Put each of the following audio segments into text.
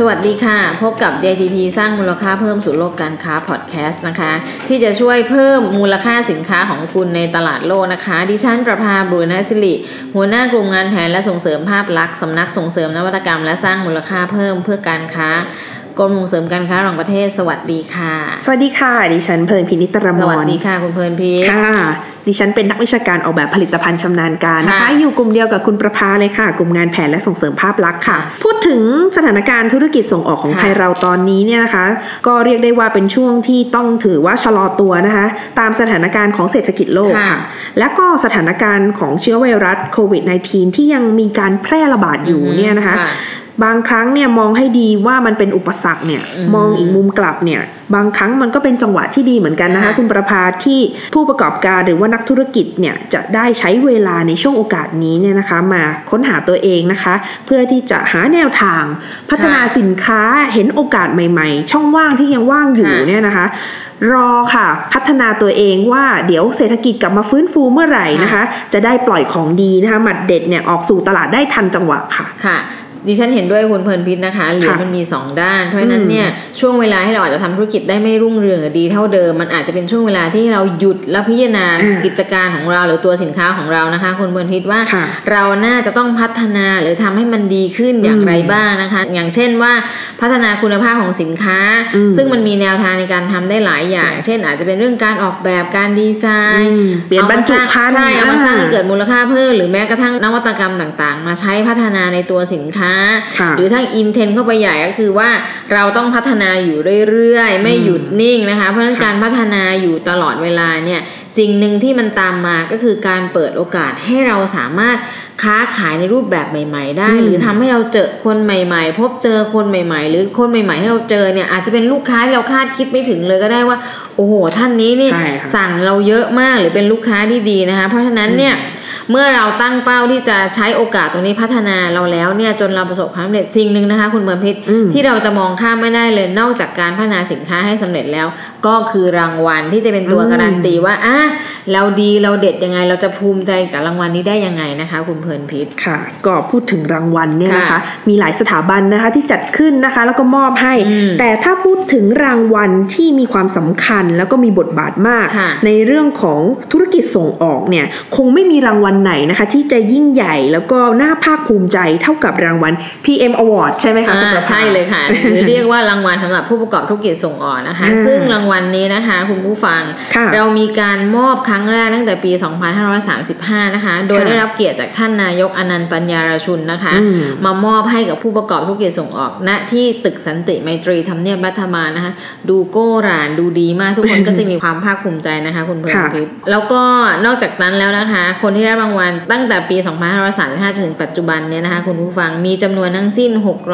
สวัสดีค่ะ พบกับ JTP สร้างมูลค่าเพิ่มสู่โลกการค้าพอดแคสต์นะคะ ที่จะช่วยเพิ่มมูลค่าสินค้าของคุณในตลาดโลกนะคะ ดิฉันประภาบุญนสิริหัวหน้ากลุ่มงานแผนและส่งเสริมภาพลักษณ์สำนักส่งเสริมนวัตกรรมและสร้างมูลค่าเพิ่มเพื่อการค้า กรมส่งเสริมการค้าระหว่างประเทศสวัสดีค่ะ สวัสดีค่ะ ดิฉันเพลินพินิตรมสวัสรดีค่ะคุณเพลินพีค่ะ ดิฉันเป็นนักวิชาการออกแบบผลิตภัณฑ์ชำนาญการนะคะค่ะอยู่กลุ่มเดียวกับคุณประภาเลยค่ะ กลุ่มงานแผนและส่งเสริมภาพลักษณ์ค่ะค่ะพูดถึงสถานการณ์ธุรกิจส่งออกของค่ะไทยเราตอนนี้เนี่ยนะคะ ก็เรียกได้ว่าเป็นช่วงที่ต้องถือว่าชะลอตัวนะคะ ตามสถานการณ์ของเศรษฐกิจโลกค่ะค่ะและก็สถานการณ์ของเชื้อไวรัสโควิด -19 ที่ยังมีการแพร่ระบาดอยู่เนี่ยนะคะ บางครั้งเนี่ยมองให้ดีว่ามันเป็นอุปสรรคเนี่ยอืมมองอีกมุมกลับเนี่ยบางครั้งมันก็เป็นจังหวะที่ดีเหมือนกันนะคะค่ะคุณประภาที่ผู้ประกอบการหรือว่านักธุรกิจเนี่ยจะได้ใช้เวลาในช่วงโอกาสนี้เนี่ยนะคะ มาค้นหาตัวเองนะคะ เพื่อที่จะหาแนวทาง พัฒนาสินค้าเห็นโอกาสใหม่ ๆ ช่องว่างที่ยังว่างอยู่ค่ะเนี่ยนะคะรอค่ะพัฒนาตัวเองว่าเดี๋ยวเศรษฐกิจกลับมาฟื้นฟูเมื่อไหร่นะคะ จะได้ปล่อยของดีนะคะหมัดเด็ดเนี่ยออกสู่ตลาดได้ทันจังหวะค่ะค่ะ ดิฉันเห็นด้วยคุณเพลินพิษนะคะเหรียญค่ะมันมี 2 ด้าน เพราะฉะนั้นอืมเนี่ยช่วงเวลาที่เราอาจจะทำธุรกิจได้ไม่รุ่งเรืองหรือดีเท่าเดิม มันอาจจะเป็นช่วงเวลาที่เราหยุดแล้วพิจารณาอ่ากิจการของเราหรือตัวสินค้าของเรานะคะ คุณเพลินพิษว่าค่ะเราน่าจะต้องพัฒนาหรือทำให้มันดีขึ้นอย่างไรอืมบ้างนะคะ อย่างเช่นว่าพัฒนาคุณภาพของสินค้าอืมซึ่งมันมีแนวทางในการทำได้หลายอย่าง เช่น อาจจะเป็นเรื่องการออกแบบการดีไซน์อืมเปลี่ยนบรรจุภัณฑ์ใช่เอามาสร้างให้อ่าเกิดมูลค่าเพิ่มหรือแม้กระทั่งนวัตกรรมต่าง ๆ มาใช้พัฒนาในตัวสินค้าค่ะหรือถ้าอินเทนเข้าไปใหญ่ก็คือว่าเราต้องพัฒนาอยู่เรื่อยๆ ไม่หยุดนิ่งนะคะ เพราะฉะนั้นการพัฒนาอยู่ตลอดเวลาเนี่ยสิ่งหนึ่งที่มันตามมาก็คือการเปิดโอกาสให้เราสามารถค้าขายในรูปแบบใหม่ ๆ ได้อืมหรือทำให้เราเจอคนใหม่ ๆ พบเจอคนใหม่ ๆ หรือคนใหม่ๆที่เราเจอเนี่ยอาจจะเป็นลูกค้าที่เราคาดคิดไม่ถึงเลยก็ได้ว่าโอ้โหท่านนี้นี่ใช่ค่ะสั่งเราเยอะมากหรือเป็นลูกค้าที่ดีนะคะ เพราะฉะนั้นเนี่ย เมื่อเราตั้งเป้าที่จะใช้โอกาสตรงนี้พัฒนาเราแล้วเนี่ยจนเราประสบความสำเร็จสิ่งหนึ่งนะคะ คุณเมืองพิษอืมที่เราจะมองข้ามไม่ได้เลยนอกจากการพัฒนาสินค้าให้สำเร็จแล้ว ก็คือรางวัลที่จะเป็นตัวอืมการันตีว่าอะเราดีเราเด็ดยังไง เราจะภูมิใจกับรางวัลนี้ได้ยังไงนะคะ คุณเพลินพิษค่ะ ก็พูดถึงรางวัลเนี่ยนะคะค่ะมีหลายสถาบันนะคะที่จัดขึ้นนะคะ แล้วก็มอบให้อืมแต่ถ้าพูดถึงรางวัลที่มีความสำคัญแล้วก็มีบทบาทมากค่ะในเรื่องของธุรกิจส่งออกเนี่ยคงไม่มีรางวัลไหนนะคะที่จะยิ่งใหญ่แล้วก็น่าภาคภูมิใจเท่ากับรางวัล PM Award ใช่ไหมคะคุณประภาใช่เลยค่ะหรือเรียกว่ารางวัลสำหรับผู้ประกอบธุรกิจส่งออกนะคะอ่าซึ่งรางวัลนี้นะคะคุณผู้ฟังค่ะเรามีการมอบครั้งแรกตั้งแต่ปี 2535 นะคะ โดยค่ะได้รับเกียรติจากท่านนายกอนันต์ปัญญารชุนนะคะอืมมามอบให้กับผู้ประกอบธุรกิจส่งออกณที่ตึกสันติไมตรีทำเนียบรัฐบาลนะคะ ดูโก้หรานดูดีมากทุกคนก็จะมีความภาคภูมิใจนะคะ คุณเพื่อนค่ะพิษแล้วก็นอกจากนั้นแล้วนะคะ คนที่ได้รางวัลตั้งแต่ปี 2535จนถึงปัจจุบันเนี่ยนะคะคุณผู้ฟังมีจำนวนทั้งสิ้น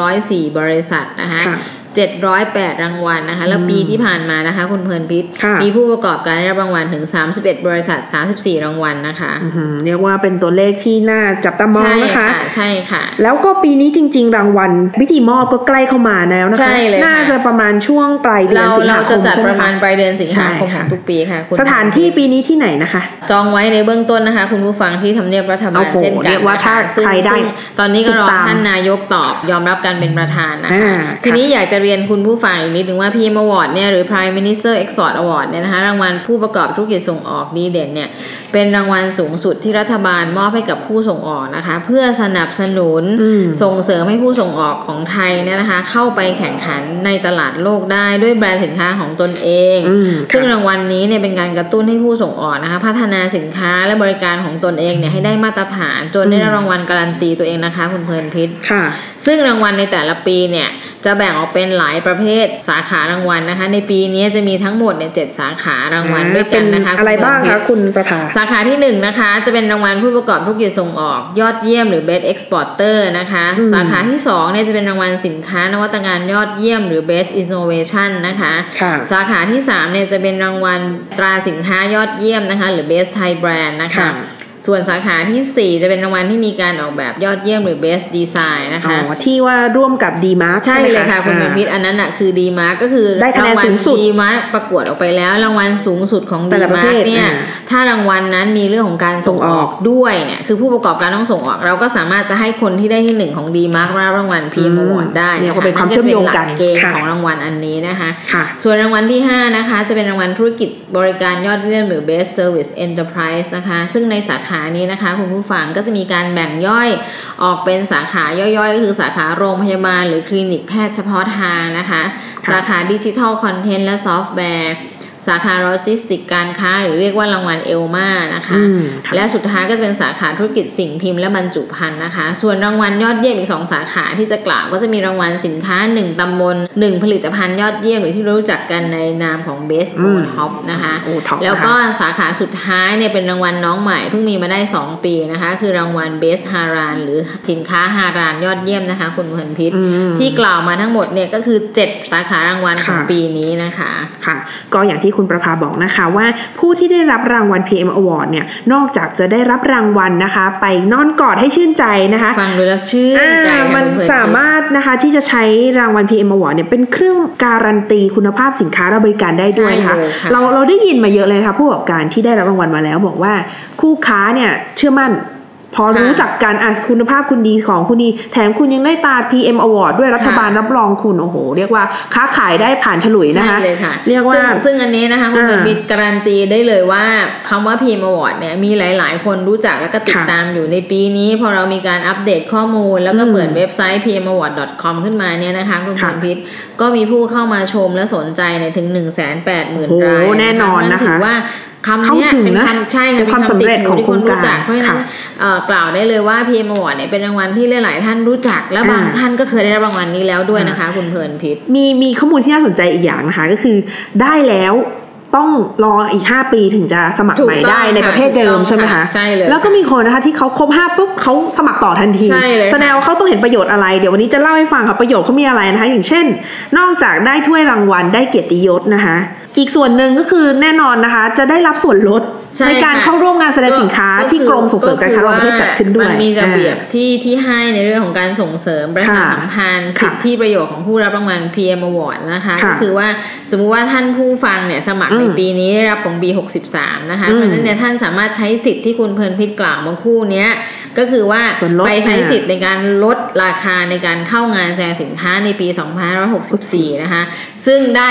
604 บริษัทนะคะคะ 708 รางวัลนะคะ แล้วปีที่ผ่านมานะคะ คุณเพลินพิษค่ะมีผู้ประกอบการได้รับรางวัลถึง 31 บริษัท 34 รางวัลนะคะอื้อหือเรียกว่าเป็นตัวเลขที่น่าจับตามองใช่นะคะค่ะใช่ค่ะ แล้วก็ปีนี้จริง ๆ รางวัลพิธีมอบก็ใกล้เข้ามาแล้วนะคะใช่เลยค่ะน่าจะประมาณช่วงปลายเดือนเราสิงเราหาคจะมจัดใช่ไหปมระมาคะณปลายเดือนสิงหาคมใช่ขค่ะองทุกปีค่ะคุณสถานที่ปีนี้ที่ไหนนะคะ จองไว้ในเบื้องต้นนะคะ คุณผู้ฟังที่ทำเนียบรัฐบาลโอ้โหเช่นกันเรียกว่าถ้านะคะซึ่งใครได้ซึ่งตอนนี้ก็รอติดตามท่านนายกตอบยอมรับการเป็นประธานนะคะอ่าทีนี้อยากจะเรียนคุณผู้ฟังอีกนิดนึงว่า PM Award เนี่ยหรือ Prime Minister Export Award เนี่ยนะคะรางวัลผู้ประกอบธุรกิจส่งออกดีเด่นเนี่ยเป็นรางวัลสูงสุดที่รัฐบาลมอบให้กับผู้ส่งออกนะคะ เพื่อสนับสนุนอืมส่งเสริมให้ผู้ส่งออกของไทยเนี่ยนะคะ เข้าไปแข่งขันในตลาดโลกได้ด้วยแบรนด์สินค้าของตนเองอืมซึ่งค่ะรางวัลนี้เนี่ยเป็นการกระตุ้นให้ผู้ส่งออกนะคะ พัฒนาสินค้าและบริการของตนเองเนี่ยให้ได้มาตรฐานจนได้รับรางวัลการันตีตัวเองนะคะ คุณเพลินพิษค่ะ ซึ่งรางวัลในแต่ละปีเนี่ยจะแบ่งออกเป็นหลายประเภทสาขารางวัลนะคะ ในปีนี้จะมีทั้งหมดเนี่ยเจ็ดสาขารางวัลด้วยกันนะคะเป็อะไรณเพลินบ้างพิษคะคุณประภาสาขาที่หนึ่งนะคะ จะเป็นรางวัลผู้ประกอบธุรกิจส่งออก ยอดเยี่ยมหรือ Best Exporter นะคะอืมสาขาที่สองเนี่ยจะเป็นรางวัลสินค้านวัตกรรมยอดเยี่ยมหรือ Best Innovation นะคะค่ะสาขาที่3เนี่ยจะเป็นรางวัลตราสินค้ายอดเยี่ยมนะคะ หรือ Best Thai Brand นะคะค่ะ ส่วนสาขาที่ 4 จะเป็นรางวัลที่มีการออกแบบยอดเยี่ยมหรือ best design นะอ๋คะอที่ว่าร่วมกับดีมาร์ใช่เลยค่ะคุณเพอ่านพิษอันนั้นอะคือดีมาร์ก็คือได้คะแนนสูงสุดดีมาร์ประกวดออกไปแล้ว รางวัลสูงสุดของแต่ดีละประมาเภร์ทเนี่ยอ่าถ้ารางวัลนั้นมีเรื่องของการส่งส่งออออกกด้วยเนี่ยคือผู้ประกอบการต้องส่งออก เราก็สามารถจะให้คนที่ได้ที่หนึ่งของดีมาร์รับรางวัลพีเอ็มอวอร์ดได้เนี่ยก็เป็นความเชื่อมโยงกันจะเป็หลัเกณฑ์ค่ะของรางวัลอันนี้นะคะค่ะส่วนรางวัลที่ 5 นะคะ จะเป็นรางวัลธุรกิจบริการยอดเยี่ยมหรือ Best Service Enterprise นะคะ ซึ่งในสาขานี้นะคะ คุณผู้ฟังก็จะมีการแบ่งย่อยออกเป็นสาขาย่อยๆ ก็คือสาขาโรงพยาบาลหรือคลินิกแพทย์เฉพาะทางนะคะค่ะสาขา digital content และซอฟต์แวร์ สาขาโลจิสติกการค้า หรือเรียกว่ารางวัล ELMA นะคะอืมค่ะและสุดท้ายก็จะเป็นสาขาธุรกิจสิ่งพิมพ์และบรรจุภัณฑ์นะคะ ส่วนรางวัลยอดเยี่ยมอีก 2 สาขาที่จะกล่าวก็จะมีรางวัลสินค้า 1 ตำบล 1 ผลิตภัณฑ์ยอดเยี่ยมหรือที่รู้จักกันในนามของ Best อื o ม Top นะคะโอ้ท็อปแล้วก็นะคะสาขาสุดท้ายเนี่ยเป็นรางวัลน้องใหม่เพิ่งมีมาได้ 2 ปีนะคะ คือรางวัล Best h a r a n หรือสินค้าฮารานยอดเยี่ยมนะคะคุณเพลินพิษอืมที่กล่าวมาทั้งหมดเนี่ยก็คือ 7 สาขารางวัลของค่ะปีนี้นะคะค่ะก็อย่างที่คุณประภาบอกนะคะว่าผู้ที่ได้รับรางวัล PM Award เนี่ยนอกจากจะได้รับรางวัลนะคะ ไปนอนกอดให้ชื่นใจนะคะฟังดูแล้วชื่นอ่าใจค่ะมันคุณเพลินพิษสามารถนะคะที่จะใช้รางวัล PM Award เนี่ยเป็นเครื่องการันตีคุณภาพสินค้าและบริการได้ด้วยนะคะใช่เลยค่ะเราเราได้ยินมาเยอะเลยนะคะผู้ประกอบการที่ได้รับรางวัลมาแล้วบอกว่าคู่ค้าเนี่ยเชื่อมั่น พอรู้จักการอะคุณภาพคุณดีของคุณดี แถมคุณยังได้ตา PM Award ด้วยรัฐบาลรับรองคุณโอ้โห เรียกว่าค้าขายได้ผ่านฉลุยนะคะใช่เลยค่ะเรียกว่าซึ่งซึ่งอันนี้นะคะคุณอ่าเบนบิดการันตีได้เลยว่าคำว่า PM Award เนี่ยมีหลาย ๆ คนรู้จักแล้วก็ติดค่ะตามอยู่ในปีนี้ พอเรามีการอัปเดตข้อมูล แล้วก็อืมเปิดเว็บไซต์ pmaward.com ขึ้นมาเนี่ยนะคะคุณค่ะเบนพิษก็มีผู้เข้ามาชมและสนใจเนี่ยถึง 1 8 0 0 0 0โอ้โหรายแน่นอนนะคะถือว่า คำเข้าเนี้ยถึงเป็นนะคำใช่ค่ะเป็นความสำเร็จของที่คนรู้จักโครงการเพราะฉะนั้นค่ะเอ่อกล่าวได้เลยว่า PM Award เนี่ยเป็นรางวัลที่หลาย ๆ ท่านรู้จัก และบางอ่าท่านก็เคยได้รับรางวัลนี้แล้วด้วยนะคะ คุณเพลินพิษมีมีข้อมูลที่น่าสนใจอีกอย่างนะคะ ก็คือได้แล้วต้องรออีก 5 ปีถึงจะสมัครถูกใหม่ต้องได้ในค่ะประเภทเดิมถูกต้องใช่ไหมค่ะคะใช่เลยแล้วก็มีคนนะคะที่เขาครบ5ปุ๊บเขาสมัครต่อทันทีใช่เลยค่ะแสดงว่าเขาต้องเห็นประโยชน์อะไร เดี๋ยววันนี้จะเล่าให้ฟังค่ะประโยชน์เขามีอะไรนะคะ อย่างเช่น นอกจากได้ถ้วยรางวัลได้เกียรติยศนะคะ อีกส่วนหนึ่งก็คือแน่นอนนะคะ จะได้รับส่วนลดใช่ในการค่ะเข้าร่วมงานแสดงสินค้าที่กรมส่งเสริมการค้าระหว่างประเทศจัดขึ้นด้วย มันมีระเบียบอ่าที่ที่ให้ในเรื่องของการส่งเสริมประชาค่ะสัมพันธ์ค่ะสิทธิประโยชน์ของผู้รับรางวัล PM Award นะคะค่ะก็คือว่าสมมุติว่าท่านผู้ฟังเนี่ยสมัครในอืมปีนี้ได้รับของปี63นะคะอืมเพราะฉะนั้นเนี่ยท่านสามารถใช้สิทธิ์ที่คุณเพลินพิษกล่าวเมื่อครู่เนี้ยก็คือว่าส่วนลดไปใช้อ่าสิทธิ์ในการลดราคาในการเข้างานแสดงสินค้าในปี2564นะคะซึ่งได้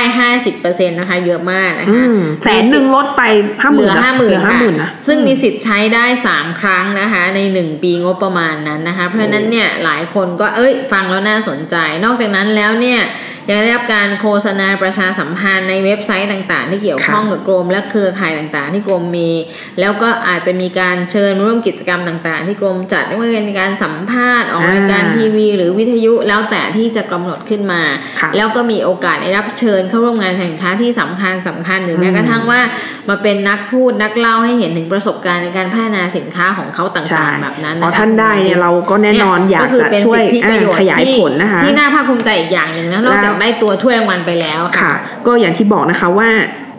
50%นะคะเยอะมากนะอืคะมแสนหนึ่งลดไปห้าหเหมื่ลืนอห้าหมื่นห้าค่ะหมื่นนะซึ่งมีสิทธิ์ใช้ได้3ครั้งนะคะ ใน1ปีงบประมาณนั้นนะคะ เพราะฉะนั้นเนี่ยหลายคนก็เอ้ยฟังแล้วน่าสนใจ นอกจากนั้นแล้วเนี่ย ยังได้รับการโฆษณาประชาสัมพันธ์ในเว็บไซต์ต่างๆ ที่เกี่ยวข้องกับกรมและเครือข่ายต่างๆ ที่กรมมี แล้วก็อาจจะมีการเชิญมาร่วมกิจกรรมต่างๆ ที่กรมจัดไม่ว่าจะเป็นการสัมภาษณ์ออกรายการอ่าทีวี หรือวิทยุแล้วแต่ที่จะกำหนดขึ้นมาค่ะแล้วก็มีโอกาสได้รับเชิญเข้าร่วมงานแข่งขันที่สำคัญสำคัญหรือแม้กระทั่งว่ามาเป็นนักพูดนักเล่าให้เห็นถึงประสบการณ์ในการพัฒนาสินค้าของเขาใช่ต่างๆแบบนั้นพอนะคะท่านได้เนี่ยเราก็แน่นอนอยากก็คืจะเป็นช่วยสิทธิประโยชน์อ่าขยายที่ผลนะคะที่น่าภาคภูมิใจอีกอย่างหนึ่งนะนอกจากแล้วได้ตัวถ้วยรางวัลไปแล้วค่ะค่ะ ก็อย่างที่บอกนะคะว่า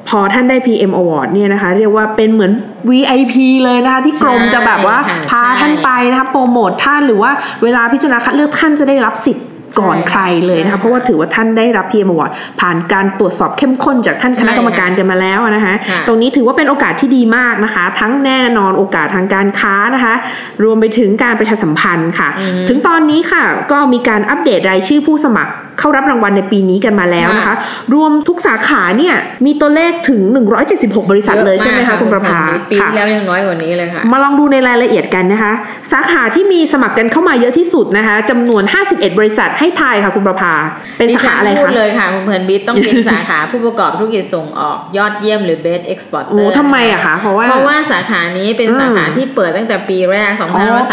พอท่านได้ PM Award เนี่ยนะคะ เรียกว่าเป็นเหมือน VIP เลยนะคะ ที่กรมใช่จะแบบว่าค่ะพาใช่ท่านไปนะคะโปรโมทท่านหรือว่าเวลาพิจารณาคัดเลือกท่านจะได้รับสิทธิ์ ก่อนใช่ใครเลยนะคะเพราะว่าถือว่าท่านได้รับ PM Award ผ่านการตรวจสอบเข้มข้นจากท่านคณะกรรมการกันมาแล้วนะคะค่ะตรงนี้ถือว่าเป็นโอกาสที่ดีมากนะคะ ทั้งแน่นอนโอกาสทางการค้านะคะ รวมไปถึงการประชาสัมพันธ์ค่ะอืมถึงตอนนี้ค่ะก็มีการอัปเดตรายชื่อผู้สมัครเข้ารับรางวัลในปีนี้กันมาแล้วนะคะค่ะรวมทุกสาขาเนี่ยมีตัวเลขถึง 176 บริษัทเลยใช่ไหมคะคุณประภาปีค่ะที่แล้วยังน้อยกว่านี้เลยค่ะ มาลองดูในรายละเอียดกันนะคะ สาขาที่มีสมัครกันเข้ามาเยอะที่สุดนะคะจำนวน 51 บริษัทให้ทายค่ะคุณประภา เป็นสาขาอะไรดิฉันพูคะดเลยค่ะคุณเพลินบิทต้องเป็นสาขาผู้ประกอบธุรกิจส่งออกยอดเยี่ยมหรือ Best Exporter โอ้ทำไมอะคะเพราะว่าเพราะว่าสาขานี้เป็นอืมสาขาที่เปิดตั้งแต่ปีแรกอ๋อ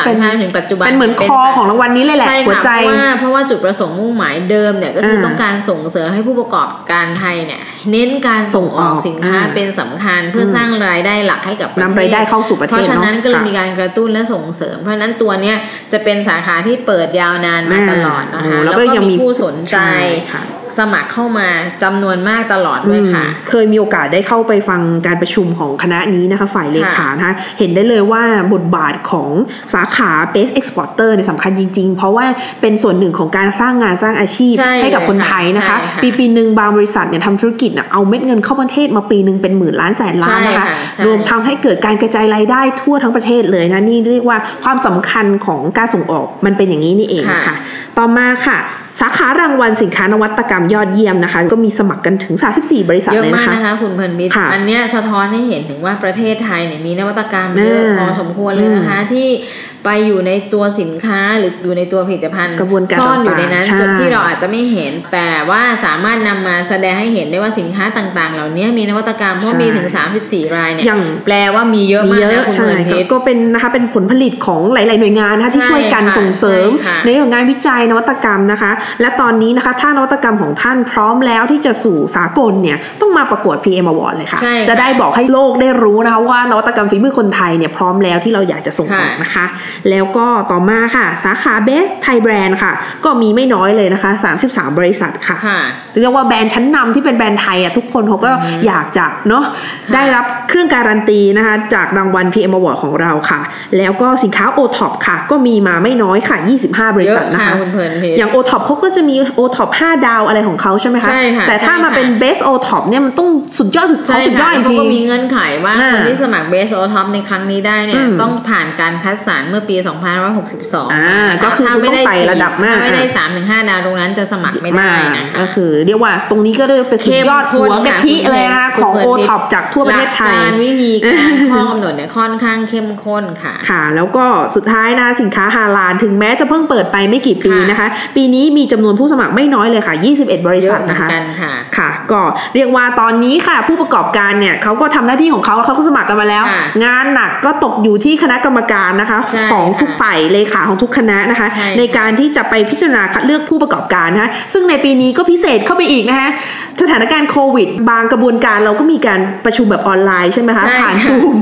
เป็น2535ถึงปัจจุบันเป็นเหมือนคอของรางวัลนี้เลยแหละใช่หัวค่ะใจเพราะว่าเพราะว่าจุดประสงค์มุ่งหมายเดิมเนี่ยก็คืออ่าต้องการส่งเสริมให้ผู้ประกอบการไทยเนี่ยเน้นการส่งออกส่งออกสินค้าอ่าเป็นสำคัญเพื่ออมสร้างรายได้หลักให้กับประเทศนำรายได้เข้าสู่ประเทศเพราะฉะนั้นเนอะก็เลยค่ะมีการกระตุ้นและส่งเสริม เพราะฉะนั้นตัวเนี้ยจะเป็นสาขาที่เปิดยาวนานมาอ่าตลอดนะโอ้คะแล้วก็ยังมีผู้สนใจใช่ค่ะ สมัครเข้ามาจำนวนมากตลอดด้วยค่ะอืมเคยมีโอกาสได้เข้าไปฟังการประชุมของคณะนี้นะคะ ฝ่ายเลขานะคะเห็นได้เลยว่าบทบาทของสาขา best exporter เนี่ยสำคัญจริง ๆ เพราะว่าเป็นส่วนหนึ่งของการสร้างงานสร้างอาชีพใช่ให้กับคนไทยนะคะใช่ค่ะปีปีหนึ่งบางบริษัทเนี่ยทำธุรกิจน่ะเอาเม็ดเงินเข้าประเทศมาปีหนึ่งเป็นหมื่นล้านแสนล้านนะคะใช่ค่ะใช่รวมทำให้เกิดการกระจายรายได้ทั่วทั้งประเทศเลยนะนี่เรียกว่าความสำคัญของการส่งออกมันเป็นอย่างนี้นี่เองค่ะ ต่อมาค่ะ สาขารางวัลสินค้านวัตกรรมยอดเยี่ยมนะคะ ก็มีสมัครกันถึง 34 บริษัทเยอะเลยมานะกคะนะคะคุณเพลินมิตรค่ะอันเนี้ยสะท้อนให้เห็นถึงว่าประเทศไทยเนี่ยมีนวัตกรรมเยอะอ่าพอสมควรเลยนะคะ ที่ไปอยู่ในตัวสินค้าหรืออยู่ในตัวผลิตภัณฑ์กระบวนการซ่อนอยู่ในนั้นต่างๆจุดใช่ที่เราอาจจะไม่เห็น แต่ว่าสามารถนำมาแสดงให้เห็นได้ว่าสินค้าต่างๆ เหล่านี้มีนวัตกรรมเพราะมีถึง 34 รายเนี่ยอย่างแปลว่ามีเยอะมีมากเยนะอะคุณใช่เพลินก็มิตรก็เป็นนะคะเป็นผลผลิตของหลาย ๆ หน่วยงานนะคะที่ใช่ช่วยกันค่ะส่งเสริมใช่ค่ะในเรื่องของงานวิจัยนวัตกรรมนะคะและตอนนี้นะคะถ้านวัตกรรมของท่านพร้อมแล้วที่จะสู่สากลเนี่ยต้องมาประกวด PM Award เลยค่ะใช่ค่ะจะได้บอกให้โลกได้รู้นะคะว่านวัตกรรมฝีมือคนไทยเนี่ยพร้อมแล้วที่เราอยากจะส่งออกค่ะนะคะ แล้วก็ต่อมาค่ะ สาขา Best Thai Brand ค่ะ ก็มีไม่น้อยเลยนะคะ 33 บริษัทค่ะค่ะเรียกว่าแบรนด์ชั้นนำที่เป็นแบรนด์ไทยอะทุกคนเขาก็อยากจะเนาะค่ะได้รับเครื่องการันตีนะคะจากรางวัล PM Award ของเราค่ะ แล้วก็สินค้า o t o p ค่ะ ก็มีมาไม่น้อยค่ะ 25 บริเยษัทอะนะค่ะคะคุณเพลินมิตรอย่าง o t o p เขาก็จะมี o t o p 5ดาวอะไรของเขาใช่ไหมคะใช่ค่ะแต่ถ้าใช่มาค่ะเป็น Best o t o p เนี่ยมันต้องสุดยอดสุดใช่เขาสุดยอค่ะดอีกเขาทีก็มีเงื่อนไขว่าอ่าคนที่สมัคร Best o Top ในครั้งนี้ได้เนี่อืยมต้องผ่านการคัดสรรเมื่อปี2562อ่าก็คือถ้าคุณต้องไต่ระดับมากถ้าไม่ได้อะสามถึงห้าดาวตรงนั้นจะสมัครไม่ได้นะคะก็คือ เรียกว่าตรงนี้ก็ได้เป็นสุดยอดเข้มข้หันวกะทิค่ะเลยนะคะคุณของเปิโอดท็อปจากทั่วประเทศไทยหลักการวิธีการข้อกำหนดเนี่ยค่อนข้างเข้มข้นค่ะค่ะ แล้วก็สุดท้ายนะสินค้าฮาลาลถึงแม้จะเพิ่งเปิดไปไม่กี่ปีค่ะนะคะ ปีนี้มีจำนวนผู้สมัครไม่น้อยเลยค่ะ 21 บริเยษัอะทเหมือนะคะนกันค่ะค่ะ ก็เรียกว่าตอนนี้ค่ะ ผู้ประกอบการเนี่ยเขาก็ทำหน้าที่ของเขาเขาก็สมัครกันมาแล้วค่ะงานหนักก็ตกอยู่ที่คณะกรรมการนะคะใช่ของทุกค่ะฝ่ายเลขาของทุกคณะนะคะใช่ค่ะในการที่จะไปพิจารณาคัดเลือกผู้ประกอบการนะคะซึ่งในปีนี้ก็พิเศษเข้าไปอีกนะคะสถานการณ์โควิด บางกระบวนการเราก็มีการประชุมแบบออนไลน์ใช่ไหมคะใช่ผ่านค่ะซูม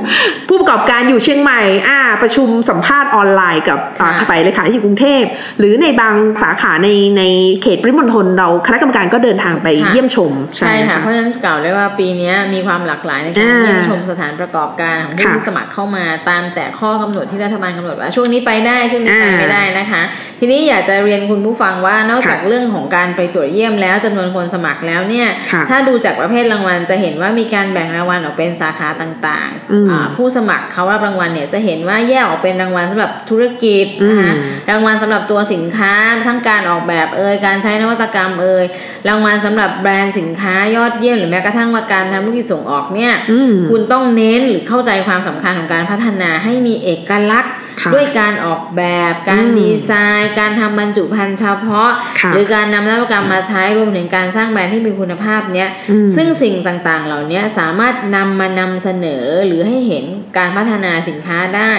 ผู้ประกอบการอยู่เชียงใหม่อ่าประชุมสัมภาษณ์ออนไลน์กับอ่าค่ะฝ่ายเลขาที่อยู่กรุงเทพ หรือในบางสาขาในในเขตปริมณฑลเราคณะกรรมการก็เดินทางไปค่ะเยี่ยมชม ใช่ค่ะ เพราะฉะนั้นกล่าวได้ว่าปีนี้มีความหลากหลายในการอ่าเยี่ยมชมสถานประกอบการของผู้ค่ะที่สมัครเข้ามาตามแต่ข้อกำหนดที่รัฐบาลกำหนดว่าช่วงนี้ไปได้ช่วงนี้ไปอ่าไม่ได้นะคะ ทีนี้อยากจะเรียนคุณผู้ฟังว่านอกค่ะจากเรื่องของการไปตรวจเยี่ยมแล้วจำนวนคนสมัครแล้วเนี่ยค่ะถ้าดูจากประเภทรางวัลจะเห็นว่ามีการแบ่งรางวัลออกเป็นสาขาต่างอืมๆอ่าผู้สมัครเขารับรางวัลเนี่ยจะเห็นว่าแยกออกเป็นรางวัลสำหรับธุรกิจนะคะอืมรางวัลสำหรับตัวสินค้าทั้งการออกแบบเอ่ยการใช้นวัตกรรมเอ่ยรางวัลสำหรับแบรนด์สินค้ายอดเยี่ยมหรือแม้กระทั่งว่าการทำธุรกิจส่งออกเนี่ยอืมคุณต้องเน้นหรือเข้าใจความสำคัญของการพัฒนาให้มีเอกลักษณ์ค่ะ ด้วยการออกแบบการอืมดีไซน์ การทำบรรจุภัณฑ์เฉพาะค่ะหรือการนำนวัตกรรมมาใช้รวมถึงการสร้างแบรนด์ที่มีคุณภาพเนี้ยอืมซึ่งสิ่งต่างๆ เหล่านี้สามารถนำมานำเสนอหรือให้เห็นการพัฒนาสินค้าได้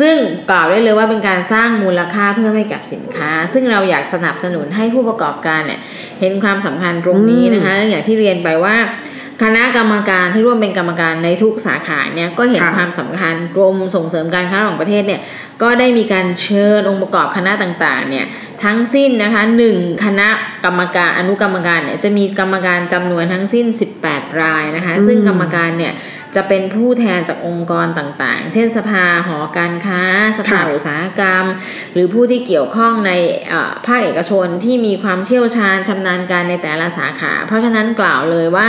ซึ่งกล่าวได้เลยว่าเป็นการสร้างมูลค่าเพิ่มให้กับสินค้า ซึ่งเราอยากสนับสนุนให้ผู้ประกอบการเนี่ยเห็นความสำคัญตรงนี้นะคะและอย่างที่เรียนไปว่า คณะกรรมการที่ร่วมเป็นกรรมการในทุกสาขาเนี่ยก็เห็นค่ะความสำคัญกรมส่งเสริมการค้าระหว่างประเทศเนี่ยก็ได้มีการเชิญองค์ประกอบคณะต่างๆเนี่ยทั้งสิ้นนะคะหนึ่งคณะกรรมการอนุกรรมการเนี่ยจะมีกรรมการจำนวนทั้งสิ้น 18 รายนะคะอืมซึ่งกรรมการเนี่ยจะเป็นผู้แทนจากองค์กรต่างๆ เช่นสภาหอการค้า สภาค่ะอุตสาหกรรม หรือผู้ที่เกี่ยวข้องในเอ่อภาคเอกชนที่มีความเชี่ยวชาญชำนาญการในแต่ละสาขา เพราะฉะนั้นกล่าวเลยว่า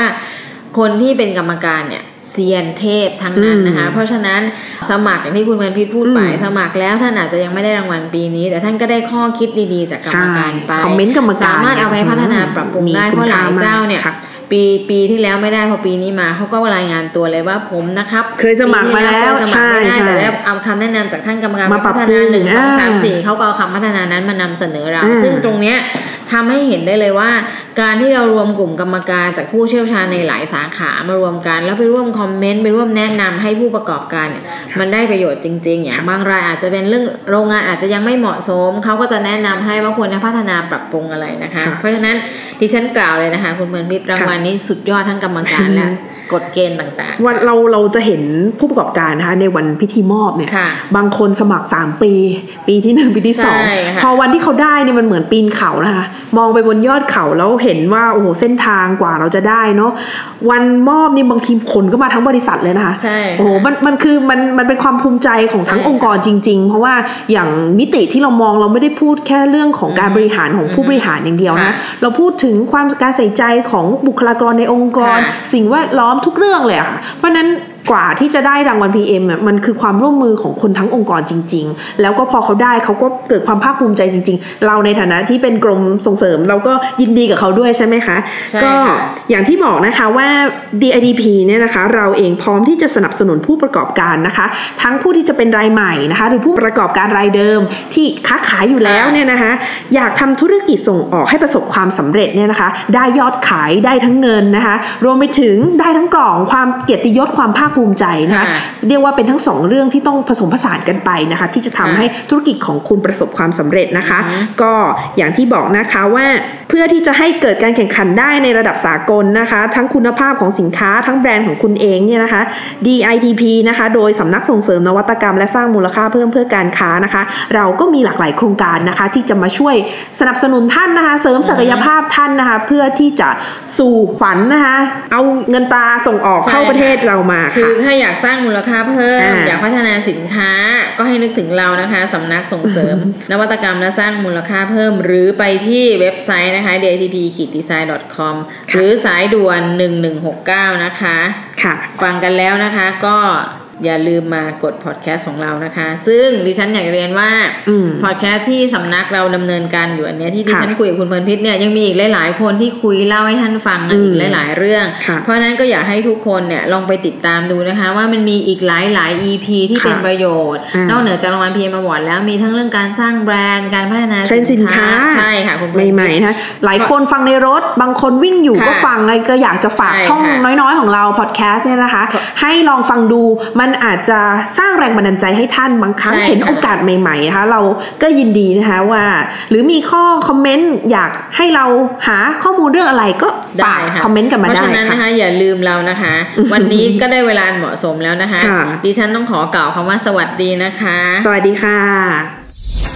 คนที่เป็นกรรมการเนี่ยเซียนเทพทั้งนั้นนะคะอืมเพราะฉะนั้นสมัครอย่างที่คุณเมือนพิษพูดไปอืมสมัครแล้วท่านอาจจะยังไม่ได้รางวัลปีนี้ แต่ท่านก็ได้ข้อคิดดีๆ จากกรรมการไปคอมเมนต์กรรมการสามารถเอาไปพัฒนาปรับปรุงมีได้คุณเพราะหลายค่ามากเจ้าเนี่ยค่ะปีปีที่แล้วไม่ได้พอปีนี้มาเขาก็รายงานตัวเลยว่าผมนะครับ เคยสมัครมาแล้วปีที่เคยสมัครไม่ได้ใช่แต่ได้เอาคำแนะนำจากท่านกรรมการมาปรับพัฒนาหนึ่งปรุงสองสามอ่าสี่เขาก็เอาคำพัฒนานั้นมานำเสนอเราอ่าซึ่งตรงเนี้ย ทำให้เห็นได้เลยว่า การที่เรารวมกลุ่มกรรมการจากผู้เชี่ยวชาญในหลายสาขามารวมกัน แล้วไปร่วมคอมเมนต์ไปร่วมแนะนำให้ผู้ประกอบการเนี่ยมันได้ประโยชน์จริงๆ อย่างบางรายอาจจะเป็นเรื่องโรงงานอาจจะยังไม่เหมาะสมเขาก็จะแนะนำให้ว่าควรจะพัฒนาปรับปรุงอะไรนะคะค่ะเพราะฉะนั้นดิฉันกล่าวเลยนะคะ คุณเมือนพิษรางวัลนี้สุดยอดทั้งกรรมการและ กฎเกณฑ์ต่างวันเราเราจะเห็นผู้ประกอบการนะคะในวันพิธีมอบเนี่ยค่ะบางคนสมัคร 3 ปี ปีที่ 1 ปีที่ใช่ค่ะ2พอวันที่เขาได้เนี่ยมันเหมือนปีนเขานะคะ มองไปบนยอดเขาแล้วเห็นว่าโอ้โหเส้นทางกว่าเราจะได้เนาะวันมอบนี่บางทีคนก็มาทั้งบริษัทเลยนะคะๆใช่ค่ะโอ้โหมันมันคือมันมันเป็นความภูมิใจของทั้งใช่องค์กรจริง ๆ เพราะว่าอย่างมิติที่เรามองเราไม่ได้พูดแค่เรื่องของการบริหารของผู้บริหารอย่างเดียวนะค่ะเราพูดถึงความการใส่ใจของบุคลากรในองค์กรค่ะสิ่งแวดล้อมทุกเรื่องเลยอะเพราะนั้น กว่าที่จะได้รางวัล PM อะมันคือความร่วมมือของคนทั้งองค์กรจริง ๆ แล้วก็พอเขาได้เขาก็เกิดความภาคภูมิใจจริง ๆ เราในฐานะที่เป็นกรมส่งเสริม เราก็ยินดีกับเขาด้วยใช่ไหมคะใช่ก็ค่ะอย่างที่บอกนะคะว่า DIDP เนี่ยนะคะ เราเองพร้อมที่จะสนับสนุนผู้ประกอบการนะคะ ทั้งผู้ที่จะเป็นรายใหม่นะคะ หรือผู้ประกอบการรายเดิมที่ค้าขายอยู่แล้วเนี่ยนะคะ อยากทำธุรกิจส่งออกให้ประสบความสำเร็จเนี่ยนะคะ ได้ยอดขายได้ทั้งเงินนะคะ รวมไปถึงได้ทั้งกล่องความเกียรติยศความภาคภูมิใจนะคะค่ะเรียกว่าเป็นทั้งสองเรื่องที่ต้องผสมผสานกันไปนะคะ ที่จะทำค่ะให้ธุรกิจของคุณประสบความสำเร็จนะคะอือฮึก็อย่างที่บอกนะคะว่าเพื่อที่จะให้เกิดการแข่งขันได้ในระดับสากลนะคะ ทั้งคุณภาพของสินค้าทั้งแบรนด์ของคุณเองเนี่ยนะคะ DITP นะคะโดยสำนักส่งเสริมนวัตกรรม และสร้างมูลค่าเพิ่มเพื่อการค้านะคะ เราก็มีหลากหลายโครงการนะคะ ที่จะมาช่วยสนับสนุนท่านนะคะ เสริมศักยภาพท่านนะคะ เพื่อที่จะสู่ฝันนะคะ เอาเงินตราส่งออกใช่เข้าประเทศค่ะเรามาคืค่ะอถ้าอยากสร้างมูลค่าเพิ่มอ่าอยากพัฒนาสินค้าก็ให้นึกถึงเรานะคะสำนักส่งเสริม นวัตกรรมและสร้างมูลค่าเพิ่ม หรือไปที่เว็บไซต์นะคะ datp design com หรือสายด่วน 1169 นะคะค่ะฟังกันแล้วนะคะก็ อย่าลืมมากดพอดแคสต์ของเรานะคะ ซึ่งดิฉันอยากเรียนว่าอืมพอดแคสต์ที่สำนักเราดำเนินการอยู่อันเนี้ยที่ดิค่ะฉันคุยกับคุณเพลินพิษเนี่ยยังมีอีกหลาย ๆ คนที่คุยเล่าให้ท่านฟังนะอืมอีกหลาย ๆ เรื่องค่ะเพราะฉะนั้นก็อยากให้ทุกคนเนี่ยลองไปติดตามดูนะคะ ว่ามันมีอีกหลายหลาย EP ที่ค่ะเป็นประโยชน์อ่านอกเหนือจากรางวัล PM Award แล้วมีทั้งเรื่องการสร้างแบรนด์การพัฒนาเทรนด์สินค้าใช่ค่ะคุณเพลินพิษใหม่ๆนะหลายคนฟังในรถบางคนวิ่งอยู่ค่ะก็ฟังไงก็อยากจะฝากใช่ช่องค่ะน้อย ๆ ของเราพอดแคสต์เนี่ยนะคะค่ะให้ลองฟังดูมันอาจจะสร้างแรงบันดาลใจให้ท่านบางครั้งใช่เห็นค่ะโอกาสใหม่ๆนะคะเราก็ยินดีนะคะว่า หรือมีข้อคอมเมนต์อยากให้เราหาข้อมูลเรื่องอะไรก็ฝากได้ค่ะคอมเมนต์กันมาเพได้ราะฉะนั้นค่ะนะคะอย่าลืมเรานะคะ วันนี้ก็ได้เวลาเหมาะสมแล้วนะคะค่ะดิฉันต้องขอกล่าวคำว่าสวัสดีนะคะ สวัสดีค่ะ